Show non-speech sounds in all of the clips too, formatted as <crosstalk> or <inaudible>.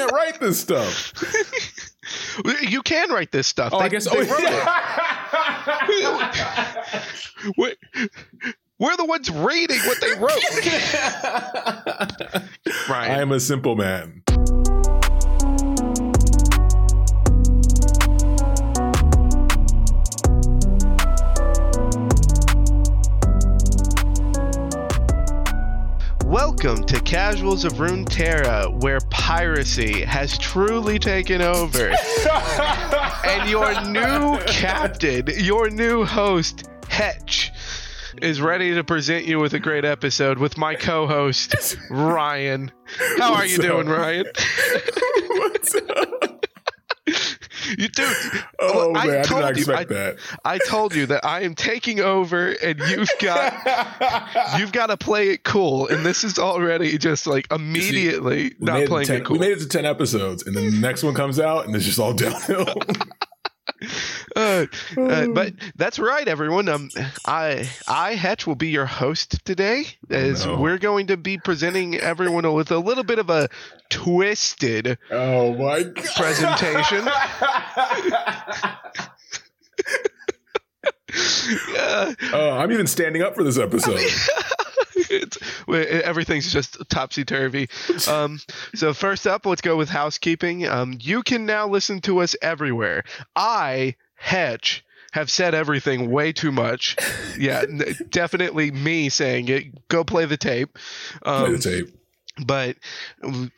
can't write this stuff. <laughs> You can write this stuff. Oh, They- I guess. they Oh, wrote it. We're, we're the ones reading what they wrote. <laughs> I am a simple man. Welcome to Casuals of Runeterra, where piracy has truly taken over. <laughs> and your new captain, your new host, Hetch, is ready to present you with a great episode with my co-host, <laughs> Ryan. How are you doing, up? Ryan? <laughs> What's up? You do. <laughs> Oh I man, I did told not you, expect I- that. I told you that I am taking over, and you've got <laughs> you've got to play it cool. And this is already just like immediately We not playing 10, it cool. we made it to 10 episodes, and then the next one comes out, and it's just all downhill. <laughs> <laughs> Uh, uh, but that's right, everyone. Um, I, I Hatch will be your host today, as no. we're going to be presenting everyone with a little bit of a twisted oh my God. presentation. <laughs> <laughs> Uh, Oh, I'm even standing up for this episode. It's, everything's just topsy turvy. <laughs> Um, so first up, let's go with housekeeping. Um, you can now listen to us everywhere. I Hetch have said everything way too much. Yeah, <laughs> definitely me saying it. Go play the tape. Um, Play the tape. but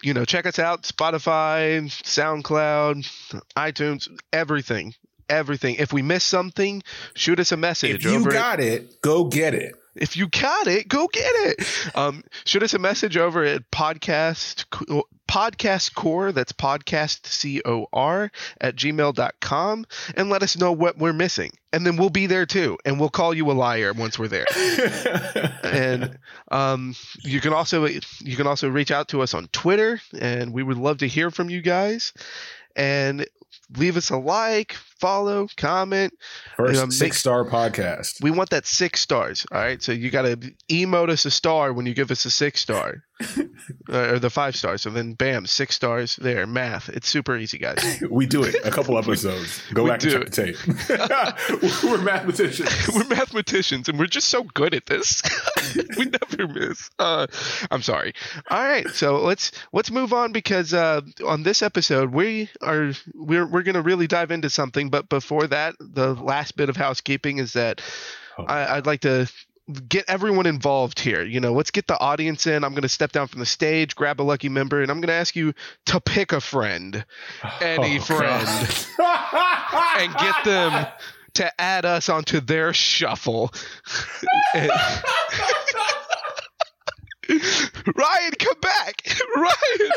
you know, check us out: Spotify, SoundCloud, iTunes, everything. Everything. If we miss something, shoot us a message If you got it, go get it. If you got it, go get it. Um, shoot us a message over at podcast podcast core. That's podcast c o r at gmail.com and let us know what we're missing, and then we'll be there too, and we'll call you a liar once we're there. <laughs> and um, you can also you can also reach out to us on Twitter, and we would love to hear from you guys. And leave us a like, follow, comment. First You know, make- six star podcast. We want that six stars. All right. So you got to emote us a star when you give us a six star <laughs> uh, or the five stars. So then, bam, six stars there. Math. It's super easy, guys. <laughs> We do it a couple episodes. <laughs> Go back and check the tape. We're mathematicians. we're mathematicians and we're just so good at this. we never miss. Uh, I'm sorry. All right. So let's let's move on because uh, on this episode we are we're we're gonna really dive into something. But before that, the last bit of housekeeping is that Oh. I, I'd like to get everyone involved here. You know, let's get the audience in. I'm going to step down from the stage, grab a lucky member, and I'm going to ask you to pick a friend, any Oh, friend, <laughs> and get them to add us onto their shuffle. And- <laughs> Ryan, come back! Ryan,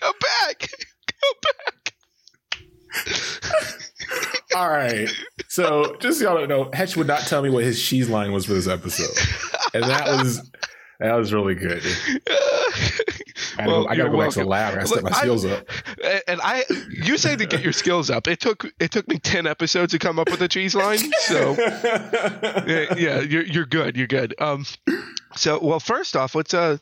come back! Come back! <laughs> All right. So just so y'all don't know, Hetch would not tell me what his cheese line was for this episode. And that was that was really good. I, Well, gotta go- I gotta go back to the welcome. lab. I gotta step my Look, I- skills up. and I, you say to get your skills up. It took it took me ten episodes to come up with a cheese line. So <laughs> yeah, yeah, you're you're good. You're good. Um, so well, first off, let's uh,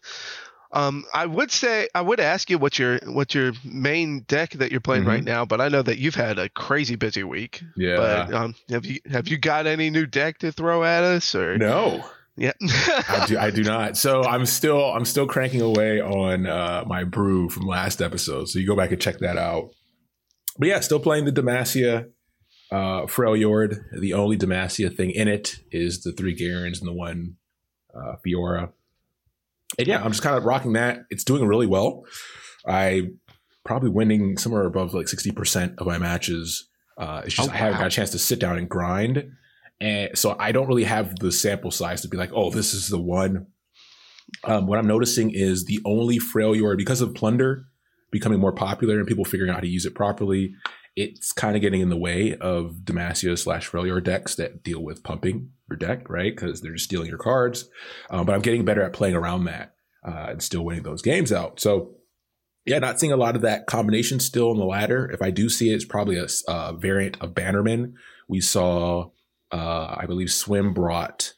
um, I would say I would ask you what your what your main deck that you're playing Mhm. right now, but I know that you've had a crazy busy week. yeah. But um, have you have you got any new deck to throw at us or no. yeah? I do I do not. So I'm still I'm still cranking away on uh, my brew from last episode. So you go back and check that out. But yeah, still playing the Demacia uh Freljord. The only Demacia thing in it is the three Garens and the one uh Fiora. And yeah, I'm just kind of rocking that. It's doing really well. I probably winning somewhere above like 60% of my matches. Uh it's just Oh, I haven't wow. got a chance to sit down and grind. And so I don't really have the sample size to be like, oh, this is the one. Um, what I'm noticing is the only Freljord, because of Plunder becoming more popular and people figuring out how to use it properly, it's kind of getting in the way of Demacia slash Freljord decks that deal with pumping your deck, right? Because they're just stealing your cards. Um, but I'm getting better at playing around that uh, and still winning those games out. So yeah, not seeing a lot of that combination still on the ladder. If I do see it, it's probably a, uh, variant of Bannerman. We saw, uh, I believe, Swim brought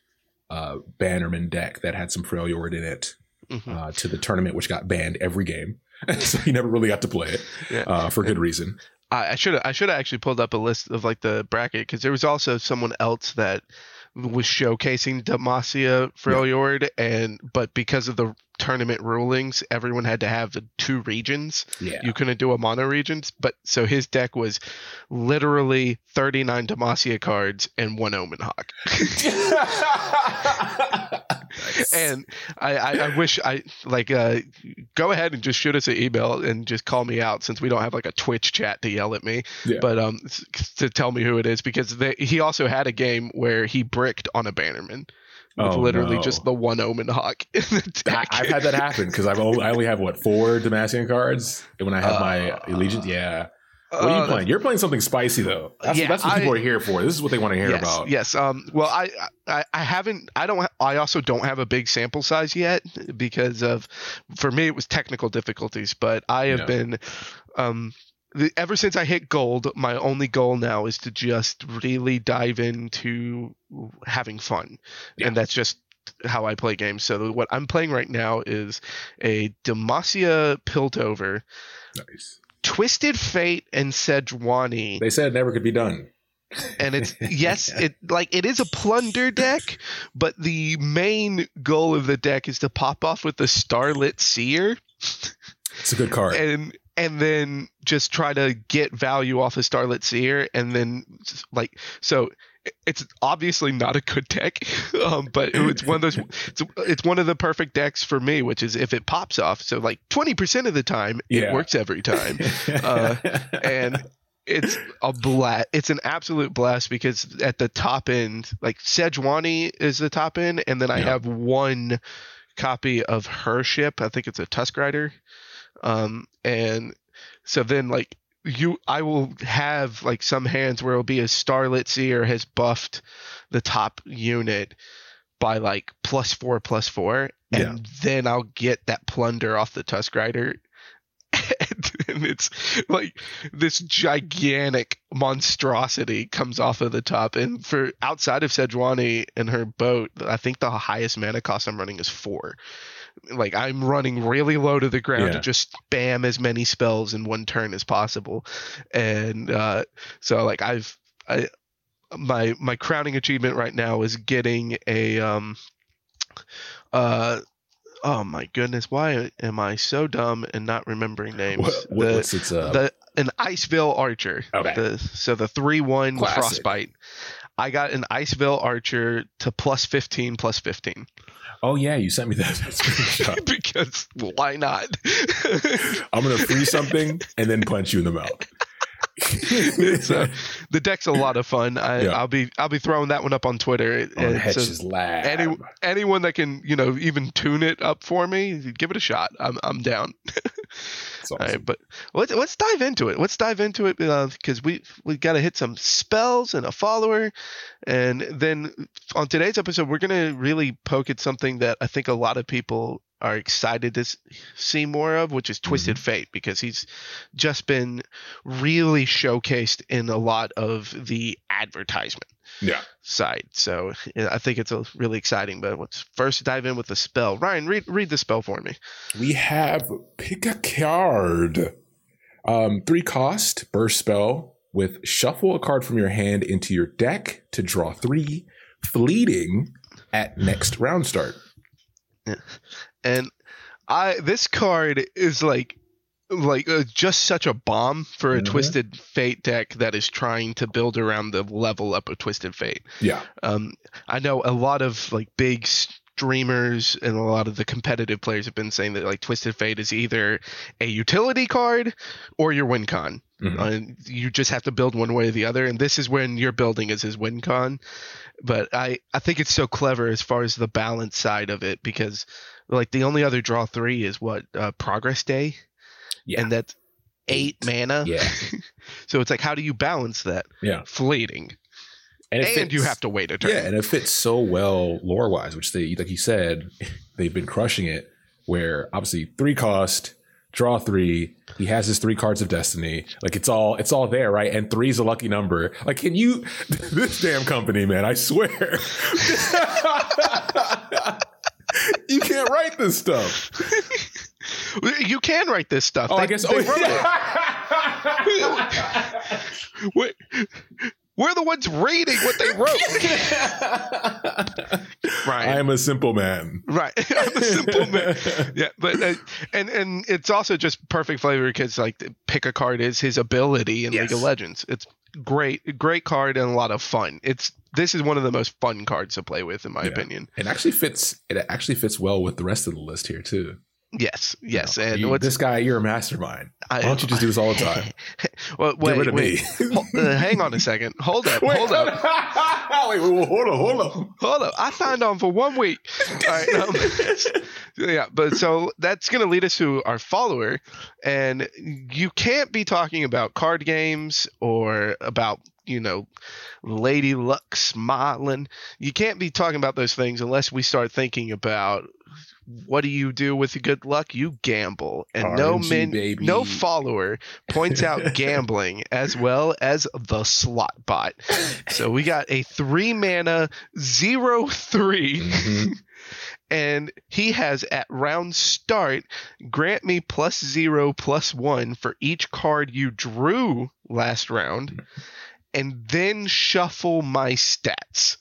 uh, Bannerman deck that had some Freljord in it Mhm. uh, to the tournament, which got banned every game. <laughs> so he never really got to play it Yeah. uh, for good reason. I I should have I should have actually pulled up a list of like the bracket because there was also someone else that was showcasing Demacia Freljord and but because of the tournament rulings, everyone had to have the two regions. Yeah, You couldn't do a mono regions, but so his deck was literally 39 Demacia cards and one Omen Hawk. <laughs> <laughs> and I, I, I wish I like uh, go ahead and just shoot us an email and just call me out since we don't have like a Twitch chat to yell at me, Yeah. but um to tell me who it is because they, he also had a game where he bricked on a Bannerman with Oh, literally no. just the one Omen Hawk <laughs> I. I've had that happen because I've only, I only have what four Demacian cards and when I have my Uh, allegiance. Yeah, what are you Uh, playing? You're playing something spicy though. That's, Yeah, that's what I- people are here for. This is what they want to hear yes, about. Yes. Um. Well, I, I, I haven't. I don't. ha- I also don't have a big sample size yet because of, for me, it was technical difficulties. But I have Yeah. been, um, the, ever since I hit gold, my only goal now is to just really dive into having fun, Yeah. and that's just how I play games. So what I'm playing right now is a Demacia Piltover, Nice. Twisted Fate, and Sejuani They said it never could be done. and it's <laughs> yes it like it is a plunder deck but the main goal of the deck is to pop off with the starlit seer It's a good card. and and then just try to get value off of starlit seer and then like so it's obviously not a good deck <laughs> um, but it's one of those it's, it's one of the perfect decks for me which is if it pops off so like 20% of the time it works every time <laughs> uh, and it's a blast. It's an absolute blast because at the top end, like Sejuani is the top end, and then I Yeah. have one copy of her ship. I think it's a Tusk Rider. Um, and so then like you, I will have like some hands where it'll be a Starlit Seer has buffed the top unit by like plus four plus four, and then I'll get that plunder off the Tusk Rider. <laughs> and it's like this gigantic monstrosity comes off of the top. And for outside of Sejuani and her boat, I think the highest mana cost I'm running is four. Like I'm running really low to the ground Yeah. to just spam as many spells in one turn as possible. And uh, so like I've I my my crowning achievement right now is getting a um uh oh my goodness why am I so dumb and not remembering names What, what, the, what's its uh, the an Icevale Archer. Okay. The, so the three one frostbite. I got an Icevale Archer to plus fifteen plus fifteen Oh yeah, you sent me that, that <laughs> screenshot. <laughs> because why not? <laughs> I'm gonna freeze something and then punch you in the mouth. so uh, the deck's a lot of fun. I, Yeah. I'll be I'll be throwing that one up on Twitter. On it's a- Hedge's lab. any, anyone that can you know even tune it up for me, give it a shot. I'm I'm down. It's All awesome. right, but let's let's dive into it. Let's dive into it uh, because we we got to hit some spells and a follower, and then on today's episode we're gonna really poke at something that I think a lot of people are excited to see more of, which is Twisted Fate, because he's just been really showcased in a lot of the advertisement Yeah. side. So yeah, I think it's a really exciting. But let's first dive in with the spell. Ryan, read read the spell for me. We have pick a card. Um, three cost burst spell with shuffle a card from your hand into your deck to draw three, fleeting at next round start. And I this card is like like uh, just such a bomb for a Mhm. twisted fate deck that is trying to build around the level up of twisted fate Yeah. um i know a lot of like big streamers and a lot of the competitive players have been saying that like twisted fate is either a utility card or your win con Mhm. uh, you just have to build one way or the other and this is when you're building as his win con but i i think it's so clever as far as the balance side of it because like the only other draw three is what uh, progress day Yeah. and that's eight, mana Yeah. <laughs> so it's like how do you balance that Yeah. fleeting And, it and you have to wait a turn Yeah, and it fits so well lore wise, which they like you said, <laughs> they've been crushing it. Where obviously three cost, draw three. He has his three cards of destiny. Like it's all it's all there, right? And three is a lucky number. Like, can you <laughs> this damn company, man? I swear, <laughs> you can't write this stuff. You can write this stuff. Oh, They- I guess. they Oh, wrote it. We- We're the ones reading what they wrote. <laughs> Right. I am a simple man. Right. <laughs> I'm a simple man. Yeah, but uh, and and it's also just perfect flavor because like pick a card is his ability in Yes. League of Legends. It's great, great card and a lot of fun. It's this is one of the most fun cards to play with in my Yeah. opinion. It actually fits. It actually fits well with the rest of the list here too. Yes, yes, You know, and you- this guy? You're a mastermind. I, Why don't you just do this all the time? <laughs> well, wait, Get rid of wait. me. Hol- uh, hang on a second. Hold up. <laughs> hold up. wait, <laughs> wait, wait, hold on, hold on. Hold up. I signed on for one week. All right. Um, yeah, but so that's going to lead us to our follower. And you can't be talking about card games or about, you know, Lady Luck smiling. You can't be talking about those things unless we start thinking about what do you do with the good luck? You gamble. And no RNG, min, baby. no follower points out <laughs> gambling as well as the slot bot. So we got a three mana zero three, Mhm. <laughs> and he has at round start grant me plus zero plus one for each card you drew last round, and then shuffle my stats.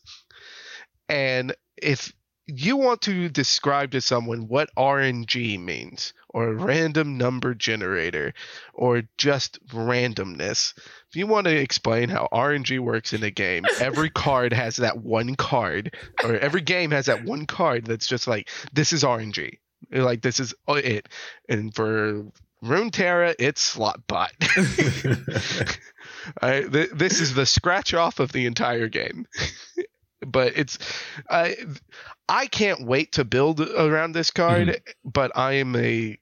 And if you want to describe to someone what RNG means, or a random number generator, or just randomness, if you want to explain how RNG works in a game, <laughs> every card has that one card, or every game has that one card that's just like, this is RNG. Like, this is uh, it. And for Runeterra, it's slot bot. <laughs> <laughs> I, th- this is the scratch off of the entire game. <laughs> but it's I I can't wait to build around this card, mm-hmm. but I am a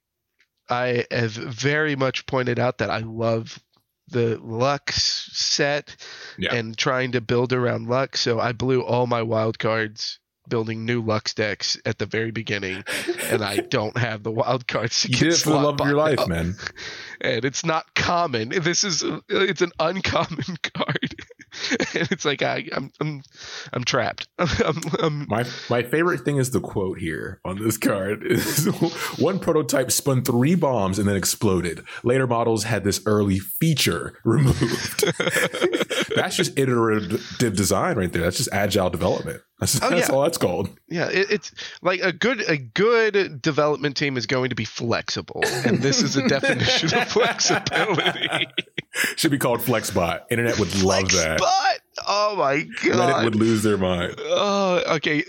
I have very much pointed out that I love the Lux set Yeah. and trying to build around Lux, so I blew all my wild cards building new Lux decks at the very beginning, and I <laughs> don't have the wild cards to You get did it for the love of your life, up man. <laughs> and it's not common. This is it's an uncommon <laughs> card, and it's like I, I'm I'm I'm trapped. I'm, I'm, My my favorite thing is the quote here on this card. One prototype spun three bombs and then exploded. Later models had this early feature removed. that's just iterative design right there. That's just agile development. That's, Oh, that's yeah. all that's called. yeah, it, it's like a good a good development team is going to be flexible, and this is a definition of <laughs> flexibility. Should be called FlexBot. Internet would love that. But oh my Reddit god! would lose their mind. Oh, okay.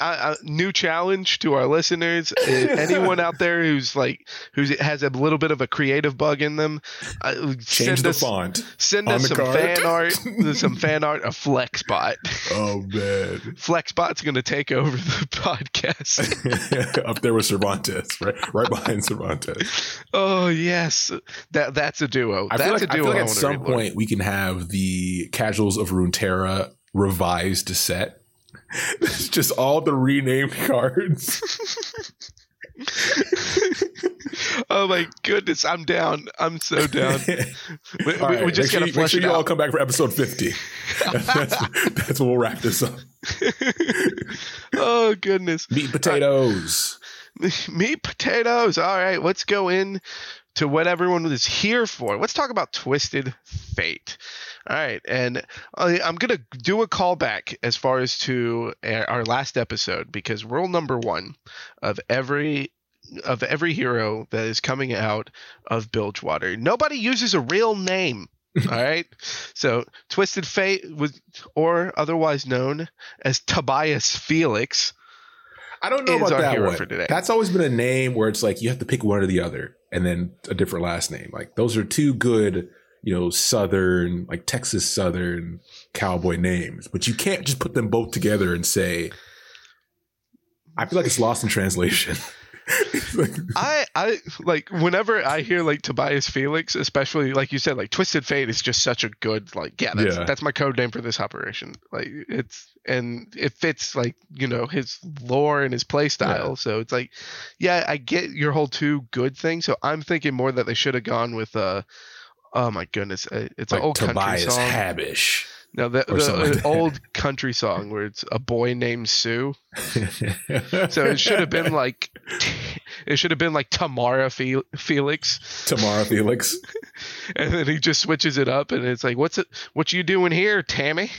Uh, uh, new challenge to our listeners. Uh, <laughs> Anyone out there who's like who has a little bit of a creative bug in them, uh, Change send the us font. send us some card. fan art, <laughs> some fan art of Flexbot. Oh man. <laughs> Flexbot's going to take over the podcast. Up there with Cervantes, right, right behind Cervantes. oh yes, that that's a duo. I that's like, a I duo. feel like I at some point we can have the Casuals of Runeterra revised set. It's just all the renamed <laughs> cards. oh my goodness, I'm down. I'm so down. <laughs> We, we- right, we just make got to sure, you- make flesh sure it you all come back for episode 50. <laughs> that's, that's when we'll wrap this up. oh goodness. Meat potatoes. meat potatoes. All right, let's go in to what everyone was here for. Let's talk about Twisted Fate. All right, and I, I'm gonna do a callback as far as to uh, our last episode because rule number one of every of every hero that is coming out of Bilgewater, nobody uses a real name. <laughs> All right, so Twisted Fate was, or otherwise known as Tobias Felix. I don't know about that one. for today. That's always been a name where it's like you have to pick one or the other and then a different last name. Like those are two good, you know, Southern, like Texas Southern cowboy names, but you can't just put them both together and say, I feel like it's lost in translation. <laughs> I I like whenever I hear like Tobias Felix, especially like you said, like Twisted Fate is just such a good like yeah that's Yeah. that's my code name for this operation. Like it's and it fits like you know his lore and his play style. So it's like yeah I get your whole two good thing. So I'm thinking more that they should have gone with uh oh my goodness uh, it's like an old country Tobias song. Habish. No, the, the old country song where it's a boy named Sue. <laughs> So it should have been like, <laughs> it should have been like Tamara Fe- Felix, Tamara <laughs> Felix. and then he just switches it up, and it's like, "What's it? What you doing here, Tammy?"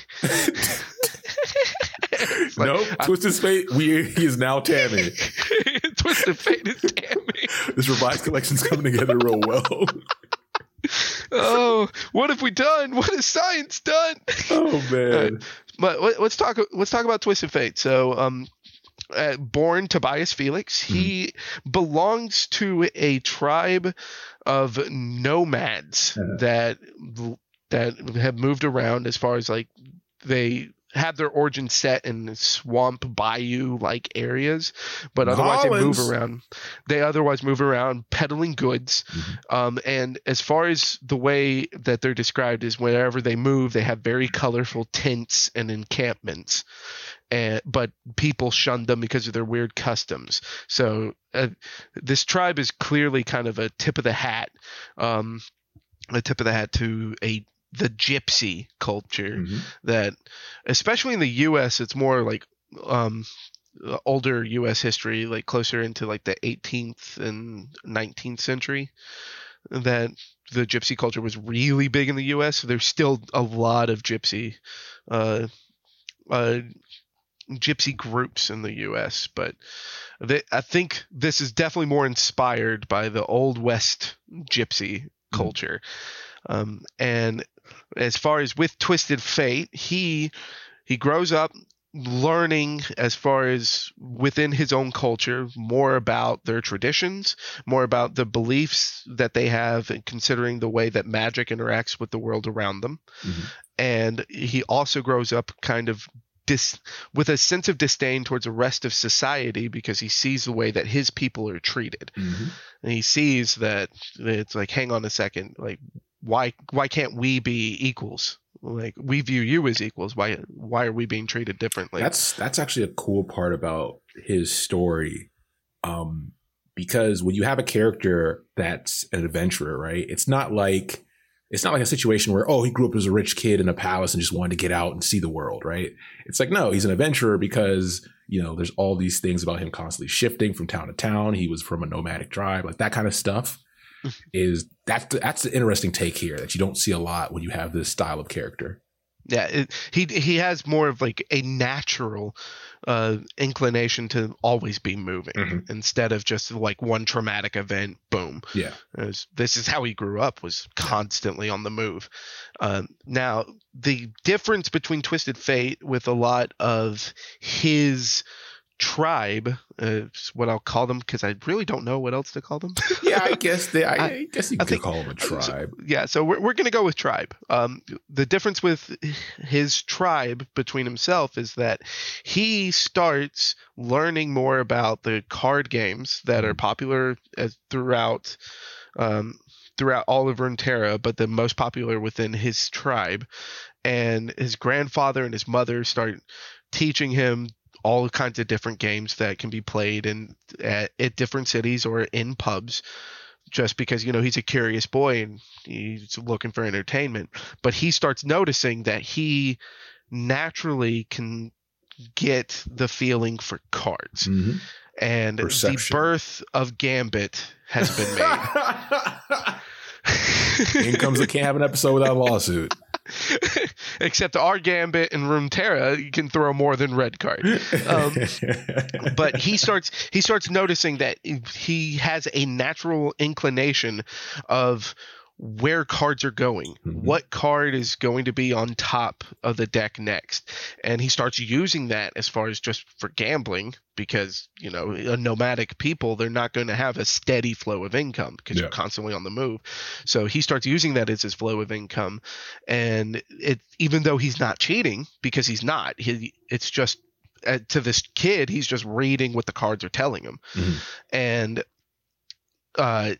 Like, nope. Twisted Fate. We he is now Tammy. Twisted Fate is Tammy. This revised collection's coming together real well. Oh, what have we done? What has science done? Oh <laughs> man. But let- let's talk. Let's talk about Twisted Fate. So, um, uh, born Tobias Felix, he belongs to a tribe of nomads Uh-huh. that that have moved around as far as like they have their origin set in swamp bayou like areas but otherwise they move around. They otherwise move around peddling goods. Mhm. um, and as far as the way that they're described is wherever they move they have very colorful tents and encampments. And but people shun them because of their weird customs. So uh, this tribe is clearly kind of a tip of the hat um, a tip of the hat to a the gypsy culture Mhm. that especially in the US it's more like um older US history like closer into like the 18th and 19th century that the gypsy culture was really big in the US so there's still a lot of gypsy uh uh gypsy groups in the US but they, I think this is definitely more inspired by the old west gypsy culture um, and as far as with Twisted Fate, he he grows up learning as far as within his own culture more about their traditions, more about the beliefs that they have and considering the way that magic interacts with the world around them. Mhm. And he also grows up kind of dis- with a sense of disdain towards the rest of society because he sees the way that his people are treated Mhm. and he sees that it's like hang on a second like why why can't we be equals like we view you as equals why why are we being treated differently That's that's actually a cool part about his story. Um because when you have a character that's an adventurer, right? It's not like it's not like a situation where oh he grew up as a rich kid in a palace and just wanted to get out and see the world, right? It's like no, he's an adventurer because you know there's all these things about him constantly shifting from town to town. He was from a nomadic tribe, like that kind of stuff. Is that's that's the interesting take here that you don't see a lot when you have this style of character. yeah it, he he has more of like a natural uh inclination to always be moving Mhm. instead of just like one traumatic event boom Yeah. As- this is how he grew up was constantly on the move um, now the difference between twisted fate with a lot of his tribe uh, is what i'll call them because i really don't know what else to call them <laughs> Yeah, I guess they. <laughs> I, I- guess you I could think- call them a so- tribe. yeah so we're, we're going to go with tribe um, the difference with his tribe between himself is that he starts learning more about the card games that are popular as, throughout um, throughout all of Runeterra, but the most popular within his tribe and his grandfather and his mother start teaching him all kinds of different games that can be played in at, at different cities or in pubs just because you know he's a curious boy and he's looking for entertainment but he starts noticing that he naturally can get the feeling for cards Mhm. and the birth of gambit has been made <laughs> In comes the can't have an episode without a lawsuit. <laughs> except our gambit and Runeterra you can throw more than red card. Um, <laughs> but he starts he starts noticing that he has a natural inclination of where cards are going Mhm. what card is going to be on top of the deck next and he starts using that as far as just for gambling because you know a nomadic people they're not going to have a steady flow of income because Yeah. you're constantly on the move so he starts using that as his flow of income and it even though he's not cheating because he's not he it's just uh, to this kid he's just reading what the cards are telling him Mhm. and uh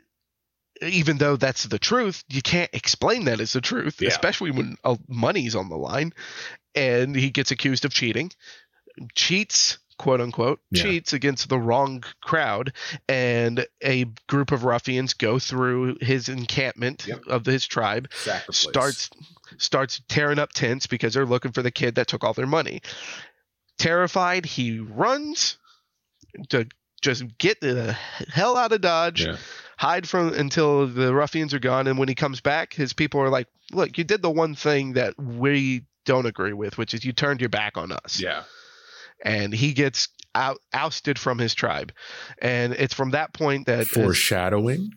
even though that's the truth you can't explain that as the truth Yeah. especially when uh, money's on the line and he gets accused of cheating cheats quote unquote Yeah. cheats against the wrong crowd and a group of ruffians go through his encampment Yep. of his tribe starts starts tearing up tents because they're looking for the kid that took all their money. Terrified, he runs to just get the hell out of Dodge, Yeah. Hide from until the ruffians are gone. And when he comes back, his people are like, "Look, you did the one thing that we don't agree with, which is you turned your back on us." Yeah. And he gets out, ousted from his tribe. And it's from that point that as- Foreshadowing.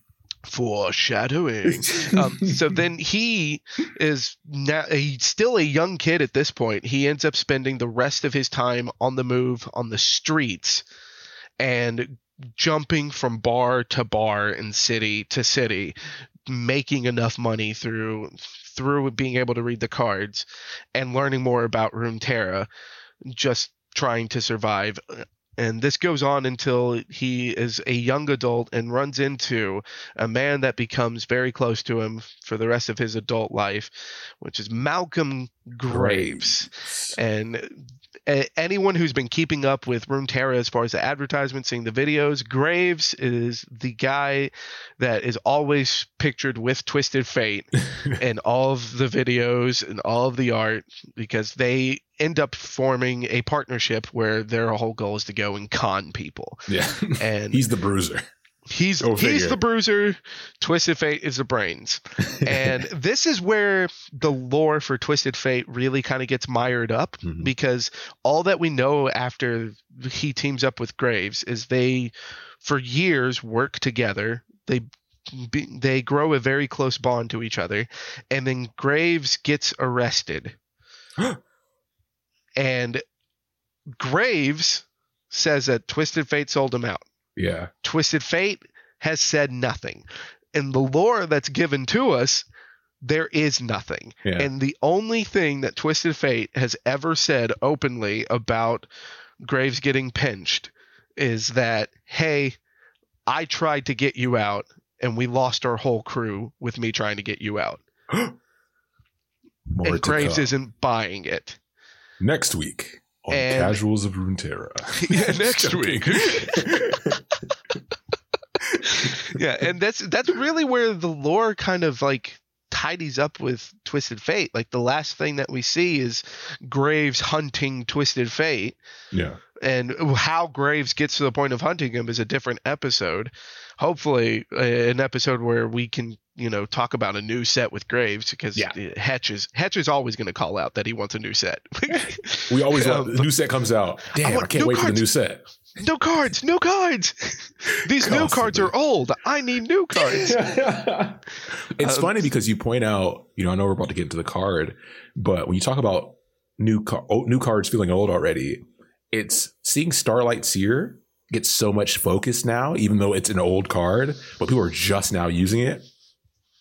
foreshadowing. <laughs> um, so then he is now he's still a young kid at this point. He ends up spending the rest of his time on the move on the streets and jumping from bar to bar and city to city, making enough money through through being able to read the cards and learning more about Runeterra, just trying to survive. And this goes on until he is a young adult and runs into a man that becomes very close to him for the rest of his adult life, which is Malcolm Graves. And a- anyone who's been keeping up with Runeterra as far as the advertisements, seeing the videos, Graves is the guy that is always pictured with Twisted Fate <laughs> in all of the videos and all of the art because they end up forming a partnership where their whole goal is to go and con people. Yeah. And <laughs> He's the bruiser. He's Go he's figure. the bruiser. Twisted Fate is the brains, and <laughs> this is where the lore for Twisted Fate really kind of gets mired up Mhm. because all that we know after he teams up with Graves is they, for years, work together. They be, they grow a very close bond to each other, and then Graves gets arrested, <gasps> and Graves says that Twisted Fate sold him out. Yeah. Twisted Fate has said nothing. And the lore that's given to us, there is nothing. Yeah. And the only thing that Twisted Fate has ever said openly about Graves getting pinched is that, hey, I tried to get you out, and we lost our whole crew with me trying to get you out. <gasps> More and Graves come. isn't buying it. next week on And- Casuals of Runeterra. <laughs> <laughs> Yeah, next week. <laughs> yeah, and that's that's really where the lore kind of like tidies up with Twisted Fate. Like the last thing that we see is Graves hunting Twisted Fate, yeah. and how Graves gets to the point of hunting him is a different episode. Hopefully, uh, an episode where we can you know talk about a new set with Graves because Yeah. Hetch is is always going to call out that he wants a new set. <laughs> We always Um, want <laughs> the new set comes out. Damn, I, want can't new wait for the new set. no cards, no cards. <laughs> These new cards are old. I need new cards. it's Um, funny because you point out, you know, I know we're about to get into the card, but when you talk about new car- new cards feeling old already, it's seeing Starlit Seer get so much focus now, even though it's an old card, but people are just now using it.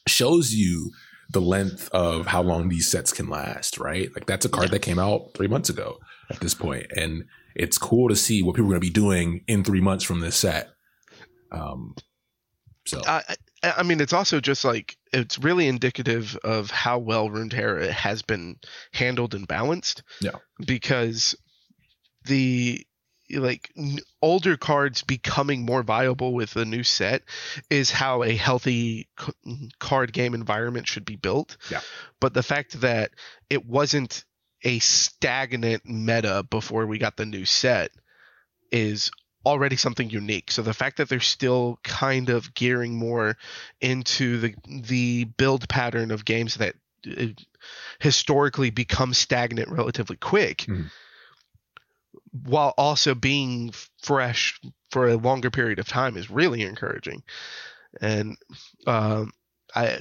Shows you the length of how long these sets can last, right? Like that's a card that came out three months ago at this point, and it's cool to see what people are going to be doing in three months from this set. Um, so I, I I mean, it's also just like it's really indicative of how well Runeterra has been handled and balanced. Yeah. Because the like n- older cards becoming more viable with the new set is how a healthy c- card game environment should be built. Yeah. But the fact that it wasn't a stagnant meta before we got the new set is already something unique. So the fact that they're still kind of gearing more into the the build pattern of games that uh, historically become stagnant relatively quick, Mhm. While also being fresh for a longer period of time is really encouraging. And um, I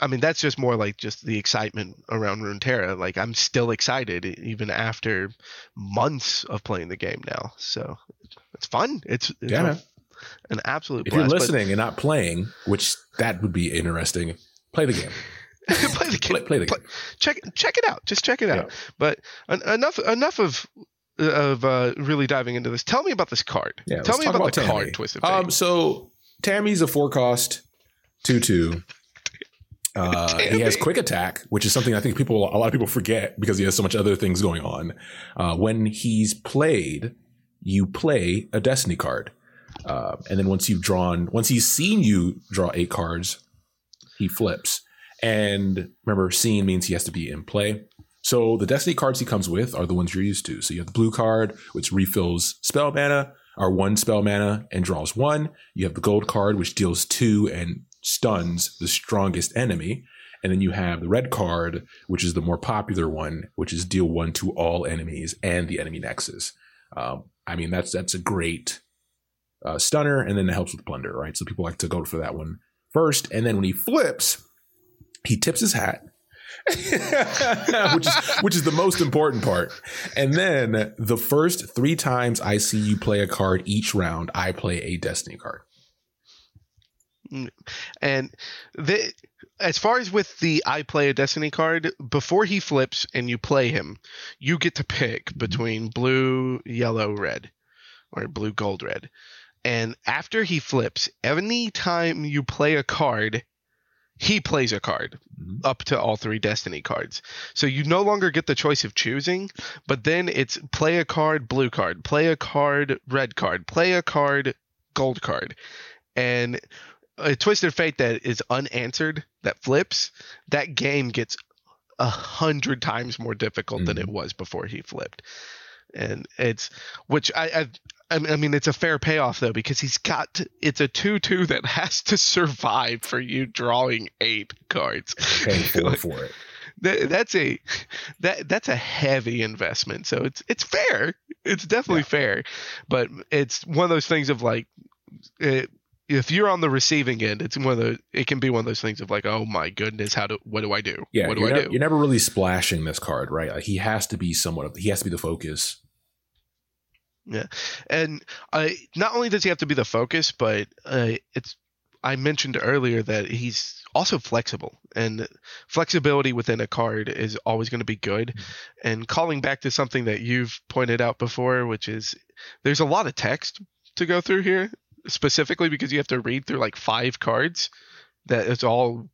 I mean that's just more like just the excitement around Runeterra. Like I'm still excited even after months of playing the game now. So it's fun. It's, it's Yeah, an absolute if you're blast. But- listening and not playing, which that would be interesting, play the game. <laughs> play the game. Play, play the Play- game. check check it out. Just check it out. But en- enough enough of of uh, really diving into this. Tell me about this card. Yeah, Tell me talk about, the Tammy. card Fate. Um, so Tammy's a four cost two two. <laughs> Uh, he has quick attack, which is something I think people a lot of people forget because he has so much other things going on. Uh, when he's played, you play a destiny card, uh, and then once you've drawn, once he's seen you draw eight cards, he flips. And remember, seen means he has to be in play. So the Destiny cards he comes with are the ones you're used to. So you have the blue card, which refills spell mana, or one spell mana and draws one. You have the gold card, which deals two and stuns the strongest enemy. And then you have the red card, which is the more popular one, which is deal one to all enemies and the enemy nexus. Um, I mean, that's that's a great uh, stunner, and then it helps with plunder, right? So people like to go for that one first, and then when he flips, he tips his hat, <laughs> which is which is the most important part. And then the first three times I see you play a card each round, I play a destiny card. Mm. And the, as far as with the I play a destiny card, before he flips and you play him, you get to pick between blue, yellow, red, or blue, gold, red. And after he flips, any time you play a card, he plays a card mm-hmm. up to all three destiny cards. So you no longer get the choice of choosing, but then it's play a card, blue card, play a card, red card, play a card, gold card. And a twisted fate that is unanswered that flips, that game gets a hundred times more difficult mm-hmm. than it was before he flipped. And it's which I, I I mean it's a fair payoff though because he's got to, it's a two two that has to survive for you drawing eight cards. Paying <laughs> for, for it. That, that's a that that's a heavy investment. So it's it's fair. It's definitely yeah. fair, but it's one of those things of like it, if you're on the receiving end, it's one of the it can be one of those things of like, oh my goodness, how do what do I do? Yeah, what do I ne- do? You're never really splashing this card, right? Like he has to be somewhat of he has to be the focus. Yeah, and I not only does he have to be the focus, but uh, it's I mentioned earlier that he's also flexible, and flexibility within a card is always going to be good. Mm-hmm. And calling back to something that you've pointed out before, which is there's a lot of text to go through here specifically because you have to read through like five cards that is all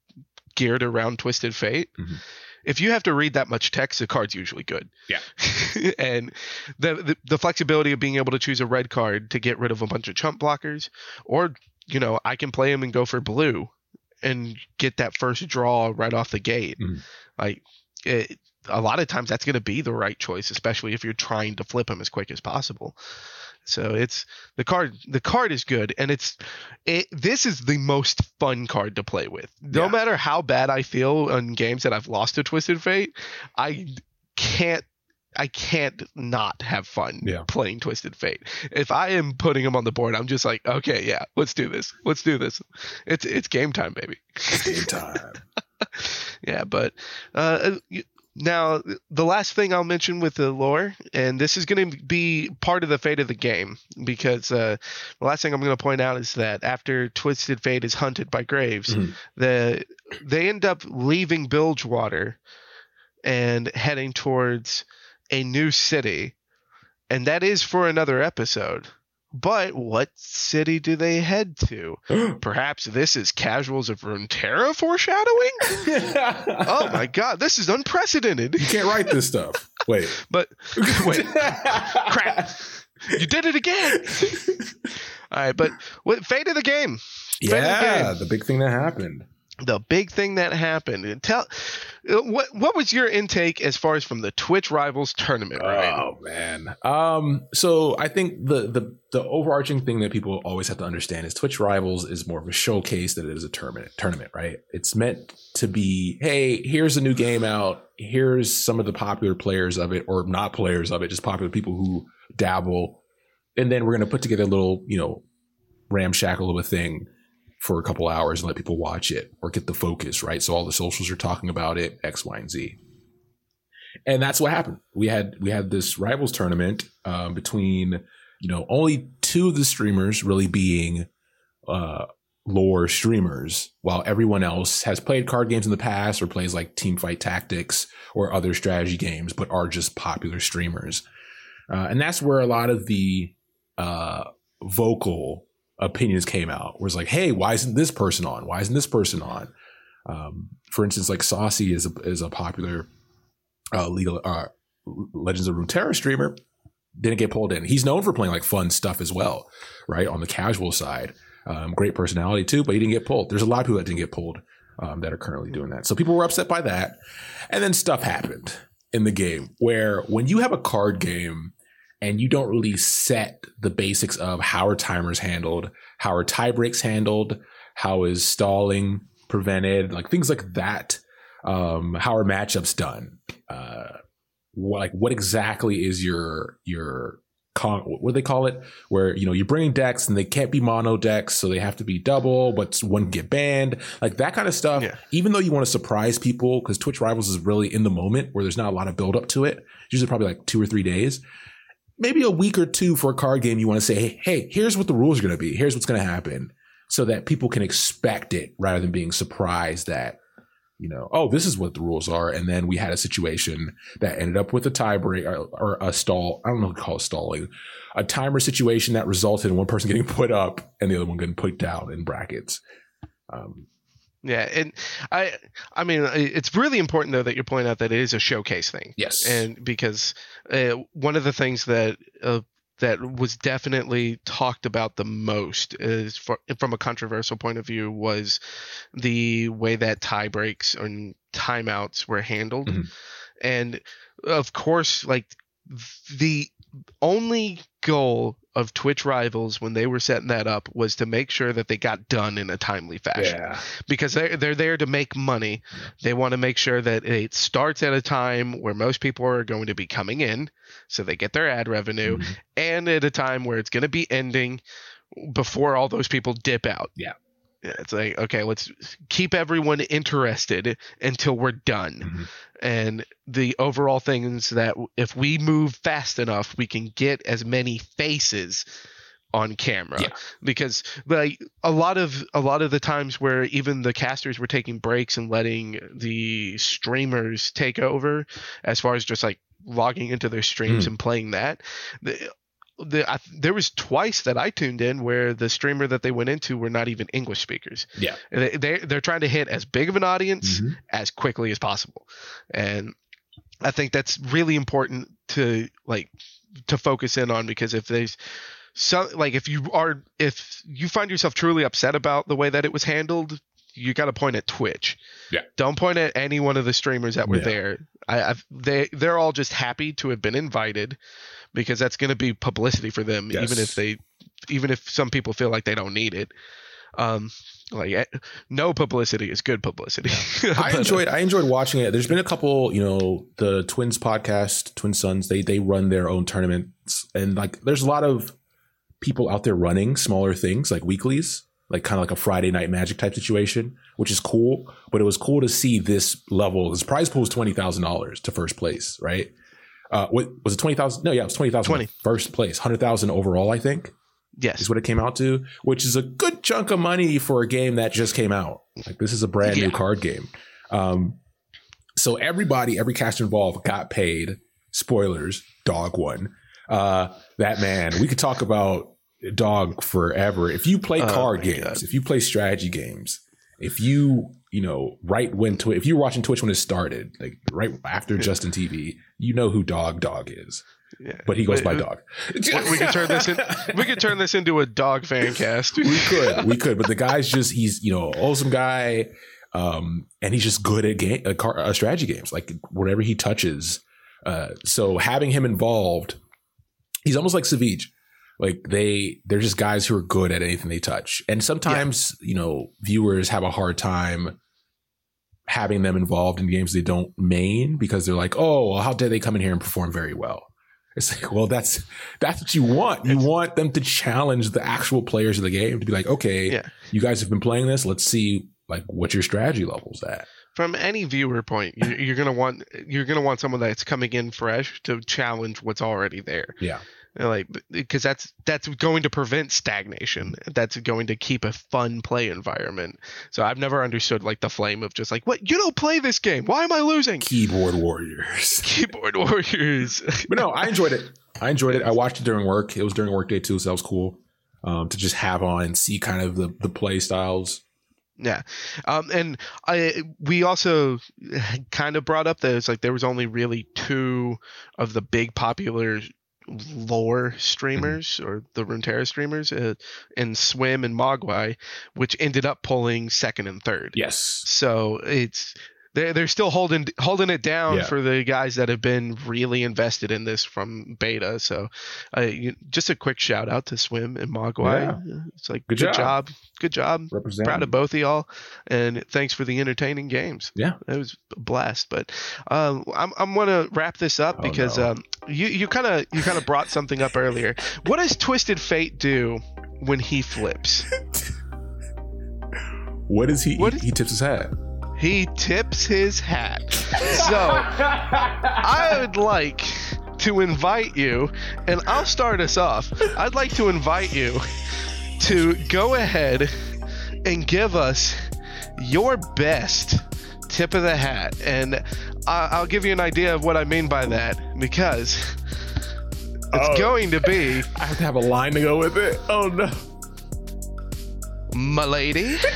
geared around Twisted Fate. Mm-hmm. If you have to read that much text, the card's usually good. Yeah. <laughs> and the, the, the flexibility of being able to choose a red card to get rid of a bunch of chump blockers, or you know, I can play him and go for blue and get that first draw right off the gate. Mm-hmm. Like it, a lot of times that's going to be the right choice, especially if you're trying to flip him as quick as possible. So it's the card. The card is good, and it's it, this is the most fun card to play with. No yeah. matter how bad I feel on games that I've lost to Twisted Fate, I can't I can't not have fun yeah. playing Twisted Fate. If I am putting them on the board, I'm just like, okay, yeah, let's do this. Let's do this. It's it's game time, baby. game time. <laughs> yeah, but uh, now, the last thing I'll mention with the lore, and this is going to be part of the fate of the game, because uh, the last thing I'm going to point out is that after Twisted Fate is hunted by Graves, mm-hmm. the they end up leaving Bilgewater and heading towards a new city, and that is for another episode. But what city do they head to? <gasps> Perhaps this is Casuals of Runeterra foreshadowing? <laughs> oh my god, this is unprecedented. You can't write this stuff. Wait. <laughs> but wait. Crap. You did it again. All right, but what fate of the game? Fate yeah, the, game. the big thing that happened the big thing that happened. Tell what what was your intake as far as from the Twitch Rivals tournament? Oh man. Um. So I think the the the overarching thing that people always have to understand is Twitch Rivals is more of a showcase than it is a tournament. Tournament, right? It's meant to be, hey, here's a new game out. Here's some of the popular players of it, or not players of it, just popular people who dabble, and then we're gonna put together a little, you know, ramshackle of a thing for a couple hours and let people watch it or get the focus, right? So all the socials are talking about it, X, Y, and Z. And that's what happened. We had we had this rivals tournament um, between you know only two of the streamers really being uh, lore streamers, while everyone else has played card games in the past or plays like Team Fight Tactics or other strategy games, but are just popular streamers. Uh, and that's where a lot of the uh, vocal opinions came out. Was like, hey, why isn't this person on? Why isn't this person on? Um, for instance, like Saucy is a, is a popular uh, legal uh, Legends of Runeterra streamer. Didn't get pulled in. He's known for playing like fun stuff as well, right? On the casual side, um, great personality too, but he didn't get pulled. There's a lot of people that didn't get pulled. um, that are currently doing that. So people were upset by that, and then stuff happened in the game where when you have a card game and you don't really set the basics of how are timers handled, how are tie breaks handled, how is stalling prevented, like things like that. Um, how are matchups done? Uh, what, like what exactly is your your con- what do they call it? Where you know you're bringing decks and they can't be mono decks, so they have to be double, but one get banned, like that kind of stuff. Yeah. Even though you want to surprise people, because Twitch Rivals is really in the moment where there's not a lot of build up to it. Usually probably like two or three days. Maybe a week or two for a card game. You want to say, hey, hey, here's what the rules are going to be. Here's what's going to happen, so that people can expect it rather than being surprised that you know, oh, this is what the rules are. And then we had a situation that ended up with a tiebreak or, or, a stall. I don't know what to call it stalling, a timer situation that resulted in one person getting put up and the other one getting put down in brackets. Um, yeah, and I, I mean, it's really important though that you point out that it is a showcase thing. Yes, and because uh, one of the things that uh, that was definitely talked about the most is for, from a controversial point of view was the way that tie breaks and timeouts were handled Mhm. and of course like the only goal of Twitch rivals when they were setting that up was to make sure that they got done in a timely fashion yeah, because they're, they're there to make money. They want to make sure that it starts at a time where most people are going to be coming in, so they get their ad revenue, Mhm. and at a time where it's going to be ending before all those people dip out. Yeah. It's like, okay, let's keep everyone interested until we're done. Mhm. And the overall thing is that if we move fast enough, we can get as many faces on camera Yeah. because like a lot of a lot of the times where even the casters were taking breaks and letting the streamers take over as far as just like logging into their streams Mm. and playing that the, I, there was twice that I tuned in where the streamer that they went into were not even English speakers. Yeah. They, they they're trying to hit as big of an audience Mhm. as quickly as possible, and I think that's really important to like to focus in on because if there's so like if you are if you find yourself truly upset about the way that it was handled you got to point at twitch Yeah. don't point at any one of the streamers that were Yeah. there i I've, they they're all just happy to have been invited because that's going to be publicity for them Yes. even if they even if some people feel like they don't need it um like eh, no publicity is good publicity <laughs> I uh, enjoyed I enjoyed watching it. There's been a couple, you know, the Twins podcast, Twin Sons, they they run their own tournaments and like there's a lot of people out there running smaller things like weeklies, like kind of like a Friday night magic type situation, which is cool, but it was cool to see this level. His prize pool was $20,000 to first place, right? Uh what was it 20,000? No, yeah, it was 20,000 20. first place, 100,000 overall, I think yes is what it came out to, which is a good chunk of money for a game that just came out. Like this is a brand Yeah. new card game. Um, so everybody, every caster involved got paid. Spoilers, dog won. Uh, that man, we could talk about dog forever. If you play Oh card my games, God. if you play strategy games, if you, you know, right when Twi- if you were watching Twitch when it started, like right after Justin TV, you know who dog dog is, yeah. but he goes by dog. we, we could turn this in, we could turn this into a dog fan cast we could, we could, but the <laughs> guy's just he's you know awesome guy, um, and he's just good at game, uh, car, uh, strategy games. Like whatever he touches, uh, so having him involved, he's almost like Savjz. Like they, they're just guys who are good at anything they touch, and sometimes you know viewers have a hard time having them involved in games they don't main because they're like, oh, well, how dare they come in here and perform very well? It's like, well, that's that's what you want. You want them to challenge the actual players of the game to be like, okay, Yeah. you guys have been playing this. Let's see like what your strategy levels at. from any viewer point you, you're gonna want you're gonna want someone that's coming in fresh to challenge what's already there Yeah. Like because that's that's going to prevent stagnation that's going to keep a fun play environment so i've never understood like the flame of just like what you don't play this game why am i losing Keyboard warriors. <laughs> keyboard warriors but no, I enjoyed it. I enjoyed it. I watched it during work. It was during work day too, so that was cool. Um, to just have on and see kind of the the play styles. Yeah, um, and I we also kind of brought up that it's like there was only really two of the big popular LoR streamers or the Runeterra streamers uh, in Swim and Mogwai, which ended up pulling second and third. Yes. So it's they're they're still holding holding it down Yeah. for the guys that have been really invested in this from beta. So, uh, you, just a quick shout out to Swim and Mogwai. It's like Good good, job. job, good job. Proud of both of y'all, and thanks for the entertaining games. Yeah. It was a blast. But um, I'm I'm gonna wrap this up Oh, because no. um, you you kind of you kind of brought something up earlier. What does Twisted Fate do when he flips? What is he? What he, is- he tips his hat. He tips his hat. <laughs> So I would like to invite you, and I'll start us off. I'd like to invite you to go ahead and give us your best tip of the hat. And I- I'll give you an idea of what I mean by that because it's Oh. going to be I have to have a line to go with it. Oh no. my lady. <laughs>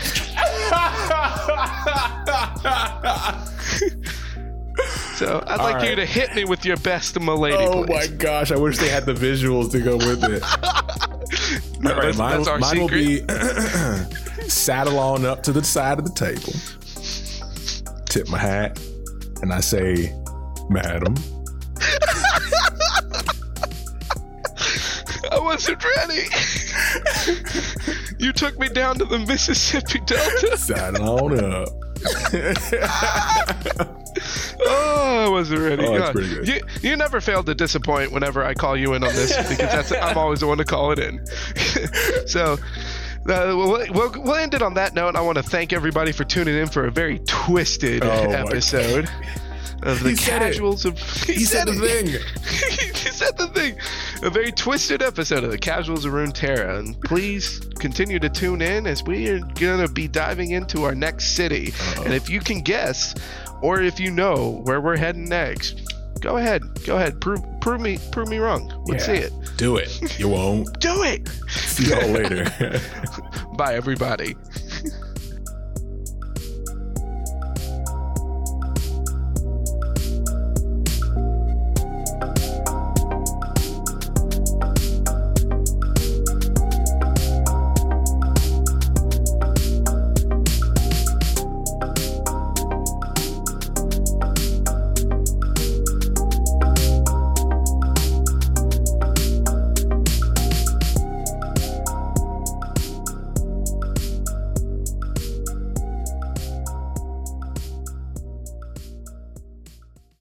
<laughs> So I'd All like you to hit me with your best my lady, oh please. my gosh! I wish they had the visuals to go with it. No, <laughs> All right, that's, mine, that's our mine will be <clears throat> saddle on up to the side of the table, tip my hat, and I say, "Madam." I wasn't ready. you took me down to the Mississippi Delta. Saddle on up. <laughs> Oh, I wasn't ready. Oh, that's pretty good. You you never fail to disappoint whenever I call you in on this because that's <laughs> I'm always the one to call it in. <laughs> so. Uh, we'll, we'll, we'll end it on that note. I want to thank everybody for tuning in for a very twisted Oh episode of the He said casuals of. He said the thing. he said the thing. A very twisted episode of the Casuals of Runeterra. And please continue to tune in as we are going to be diving into our next city. Uh-oh. And if you can guess, or if you know where we're heading next, go ahead. Go ahead. Prove, prove me prove me wrong. Let's Yeah. see it. Do it. You won't. <laughs> Do it. See y'all later. <laughs> Bye, everybody.